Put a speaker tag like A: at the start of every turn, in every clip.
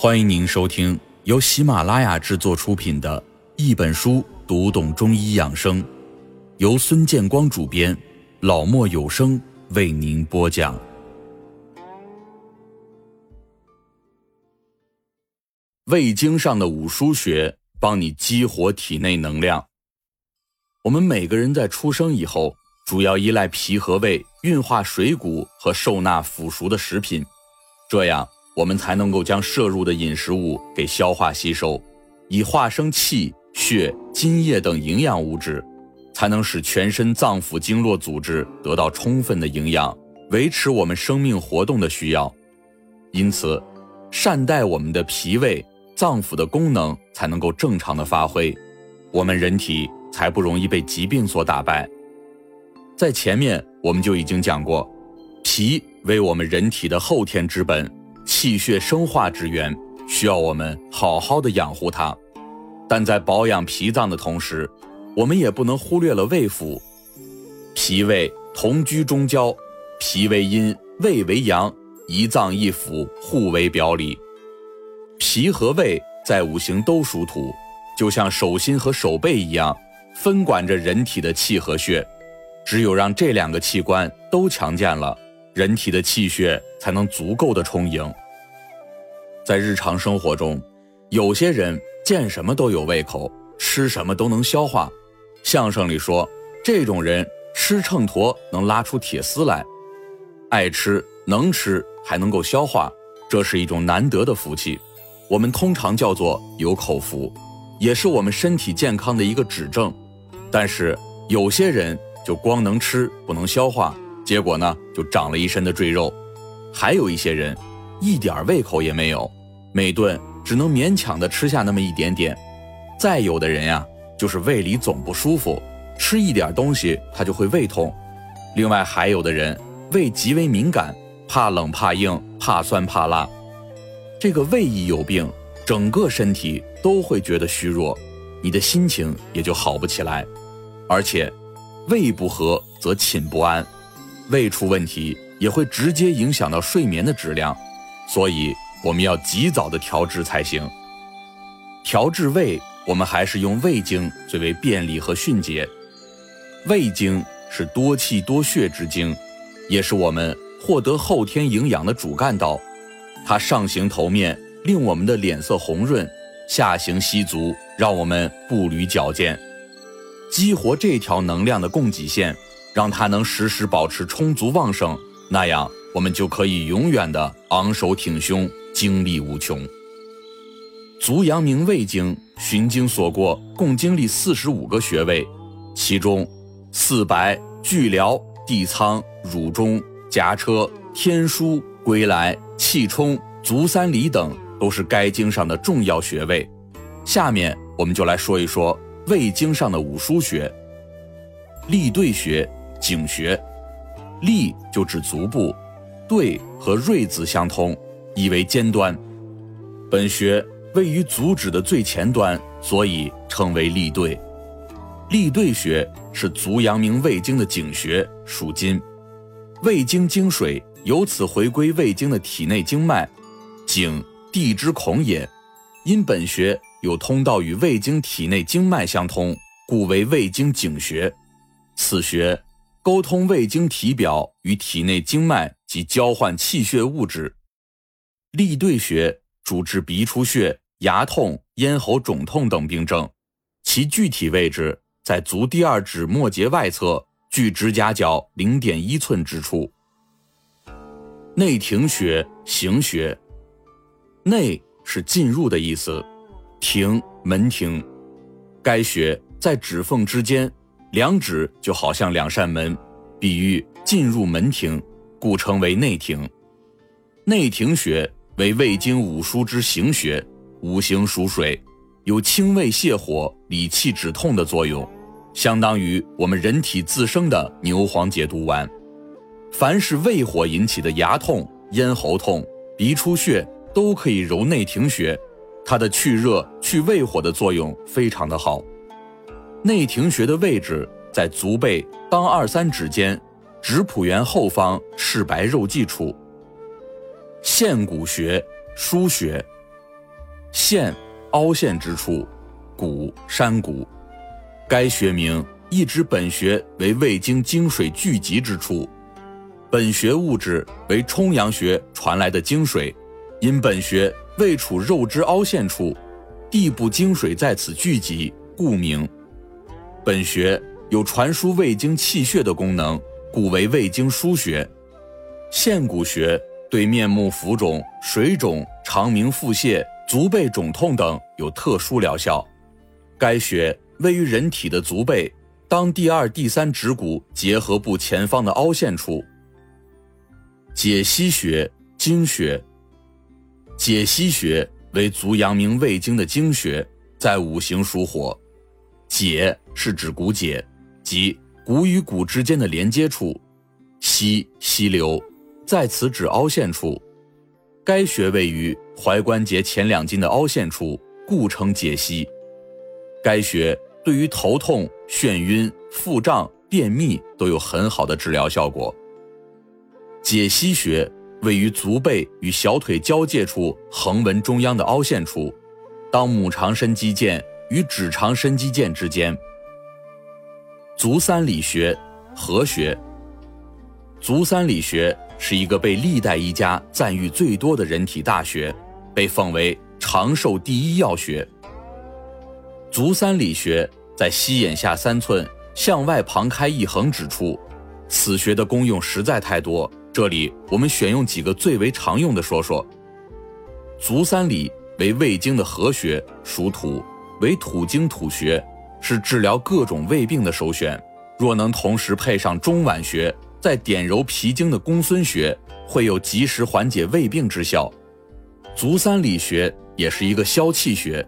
A: 欢迎您收听由喜马拉雅制作出品的《一本书读懂中医养生》，由孙建光主编，老莫有声为您播讲。胃经上的五腧穴帮你激活体内能量。我们每个人在出生以后，主要依赖脾和胃运化水谷和受纳腐熟的食品，这样。我们才能够将摄入的饮食物给消化吸收，以化生气血津液等营养物质，才能使全身脏腑经络组织得到充分的营养，维持我们生命活动的需要。因此，善待我们的脾胃脏腑的功能才能够正常的发挥，我们人体才不容易被疾病所打败。在前面我们就已经讲过，脾为我们人体的后天之本。气血生化之源，需要我们好好的养护它。但在保养脾脏的同时，我们也不能忽略了胃腑。脾胃同居中焦，脾为阴，胃为阳，一脏一腑互为表里。脾和胃在五行都属土，就像手心和手背一样，分管着人体的气和血。只有让这两个器官都强健了。人体的气血才能足够的充盈。在日常生活中，有些人见什么都有胃口，吃什么都能消化。相声里说，这种人吃秤砣能拉出铁丝来，爱吃能吃还能够消化，这是一种难得的福气。我们通常叫做有口福，也是我们身体健康的一个指证。但是有些人就光能吃不能消化。结果呢，就长了一身的赘肉，还有一些人，一点胃口也没有，每顿只能勉强的吃下那么一点点。再有的人呀，就是胃里总不舒服，吃一点东西他就会胃痛。另外还有的人胃极为敏感，怕冷怕硬怕酸怕辣。这个胃一有病，整个身体都会觉得虚弱，你的心情也就好不起来。而且，胃不和则寝不安。胃出问题也会直接影响到睡眠的质量，所以我们要及早的调治才行。调治胃，我们还是用胃经最为便利和迅捷。胃经是多气多血之经，也是我们获得后天营养的主干道。它上行头面，令我们的脸色红润；下行吸足，让我们步履矫健。激活这条能量的供给线。让它能时时保持充足旺盛，那样我们就可以永远的昂首挺胸，精力无穷。足阳明胃经循经所过，共经历四十五个穴位，其中四白、巨髎、地仓、乳中、颊车、天枢、归来、气冲、足三里等都是该经上的重要穴位。下面我们就来说一说胃经上的五腧穴，立兑穴。井穴，立就指足部，兑和锐字相通，意为尖端。本穴位于足趾的最前端，所以称为立兑。立兑穴是足阳明胃经的井穴，属金。胃经经水由此回归胃经的体内经脉，井地之孔也。因本穴有通道与胃经体内经脉相通，故为胃经井穴。此穴。沟通胃经体表与体内经脉及交换气血物质。立兑穴主治鼻出血、牙痛、咽喉肿痛等病症，其具体位置在足第二趾末节外侧，距指甲角零点一寸之处。内庭穴行穴，内是进入的意思，庭门庭，该穴在指缝之间。两指就好像两扇门，比喻进入门庭，故称为内庭。内庭穴为胃经五腧之行穴，五行属水，有清胃泻火、理气止痛的作用，相当于我们人体自生的牛黄解毒丸。凡是胃火引起的牙痛、咽喉痛、鼻出血，都可以揉内庭穴，它的去热、去胃火的作用非常的好。内庭穴的位置在足背当二三指间，指蹼缘后方赤白肉际处。陷骨穴、腧穴，陷，凹陷之处；骨，山谷。该穴名意指本穴为胃经精水聚集之处。本穴物质为冲阳穴传来的精水，因本穴位处肉之凹陷处，地部精水在此聚集，故名。本穴有传输胃经气血的功能，故为胃经腧穴。陷骨穴对面目浮肿、水肿、肠鸣腹泻、足背肿痛等有特殊疗效。该穴位于人体的足背，当第二、第三趾骨结合部前方的凹陷处。解溪穴，经穴。解溪穴为足阳明胃经的经穴，在五行属火。解是指骨解，即骨与骨之间的连接处。溪，溪流，在此指凹陷处。该穴位于踝关节前两筋的凹陷处，故称解溪。该穴对于头痛、眩晕、腹胀、便秘都有很好的治疗效果。解析穴位于足背与小腿交界处横纹中央的凹陷处，当拇长伸肌腱与指长伸肌腱之间。足三里穴，合穴。足三里穴是一个被历代医家赞誉最多的人体大学，被奉为长寿第一要穴。足三里穴在膝眼下三寸向外旁开一横指处，此穴的功用实在太多。这里我们选用几个最为常用的说说。足三里为胃经的合穴，属土，为土经土穴，是治疗各种胃病的首选。若能同时配上中脘穴，在点揉脾经的公孙穴，会有及时缓解胃病之效。足三里穴也是一个消气穴，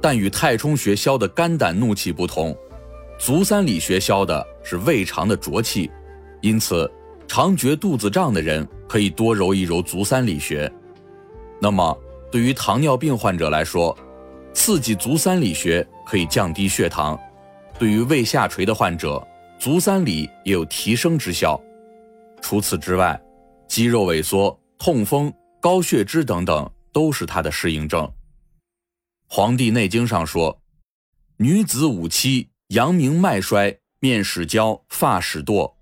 A: 但与太冲穴消的肝胆怒气不同，足三里穴消的是胃肠的浊气，因此。常觉肚子胀的人可以多揉一揉足三里穴。那么，对于糖尿病患者来说，刺激足三里穴可以降低血糖；对于胃下垂的患者，足三里也有提升之效。除此之外，肌肉萎缩、痛风、高血脂等等都是它的适应症。《黄帝内经》上说：“女子五七，阳明脉衰，面始焦，发始堕。”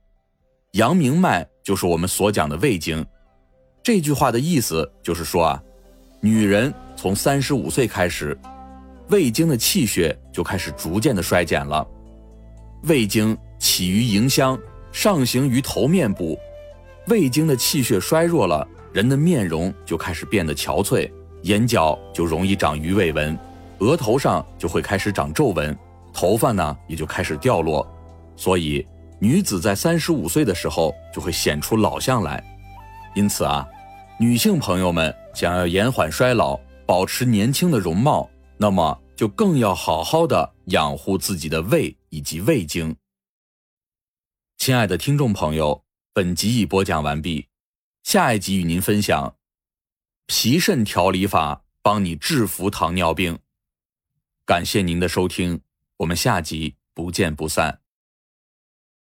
A: 阳明脉就是我们所讲的胃经，这句话的意思就是说啊，女人从三十五岁开始，胃经的气血就开始逐渐的衰减了。胃经起于迎香，上行于头面部，胃经的气血衰弱了，人的面容就开始变得憔悴，眼角就容易长鱼尾纹，额头上就会开始长皱纹，头发呢也就开始掉落，所以。女子在三十五岁的时候就会显出老相来，因此啊，女性朋友们想要延缓衰老、保持年轻的容貌，那么就更要好好的养护自己的胃以及胃经。亲爱的听众朋友，本集已播讲完毕，下一集与您分享脾肾调理法，帮你制服糖尿病。感谢您的收听，我们下集不见不散。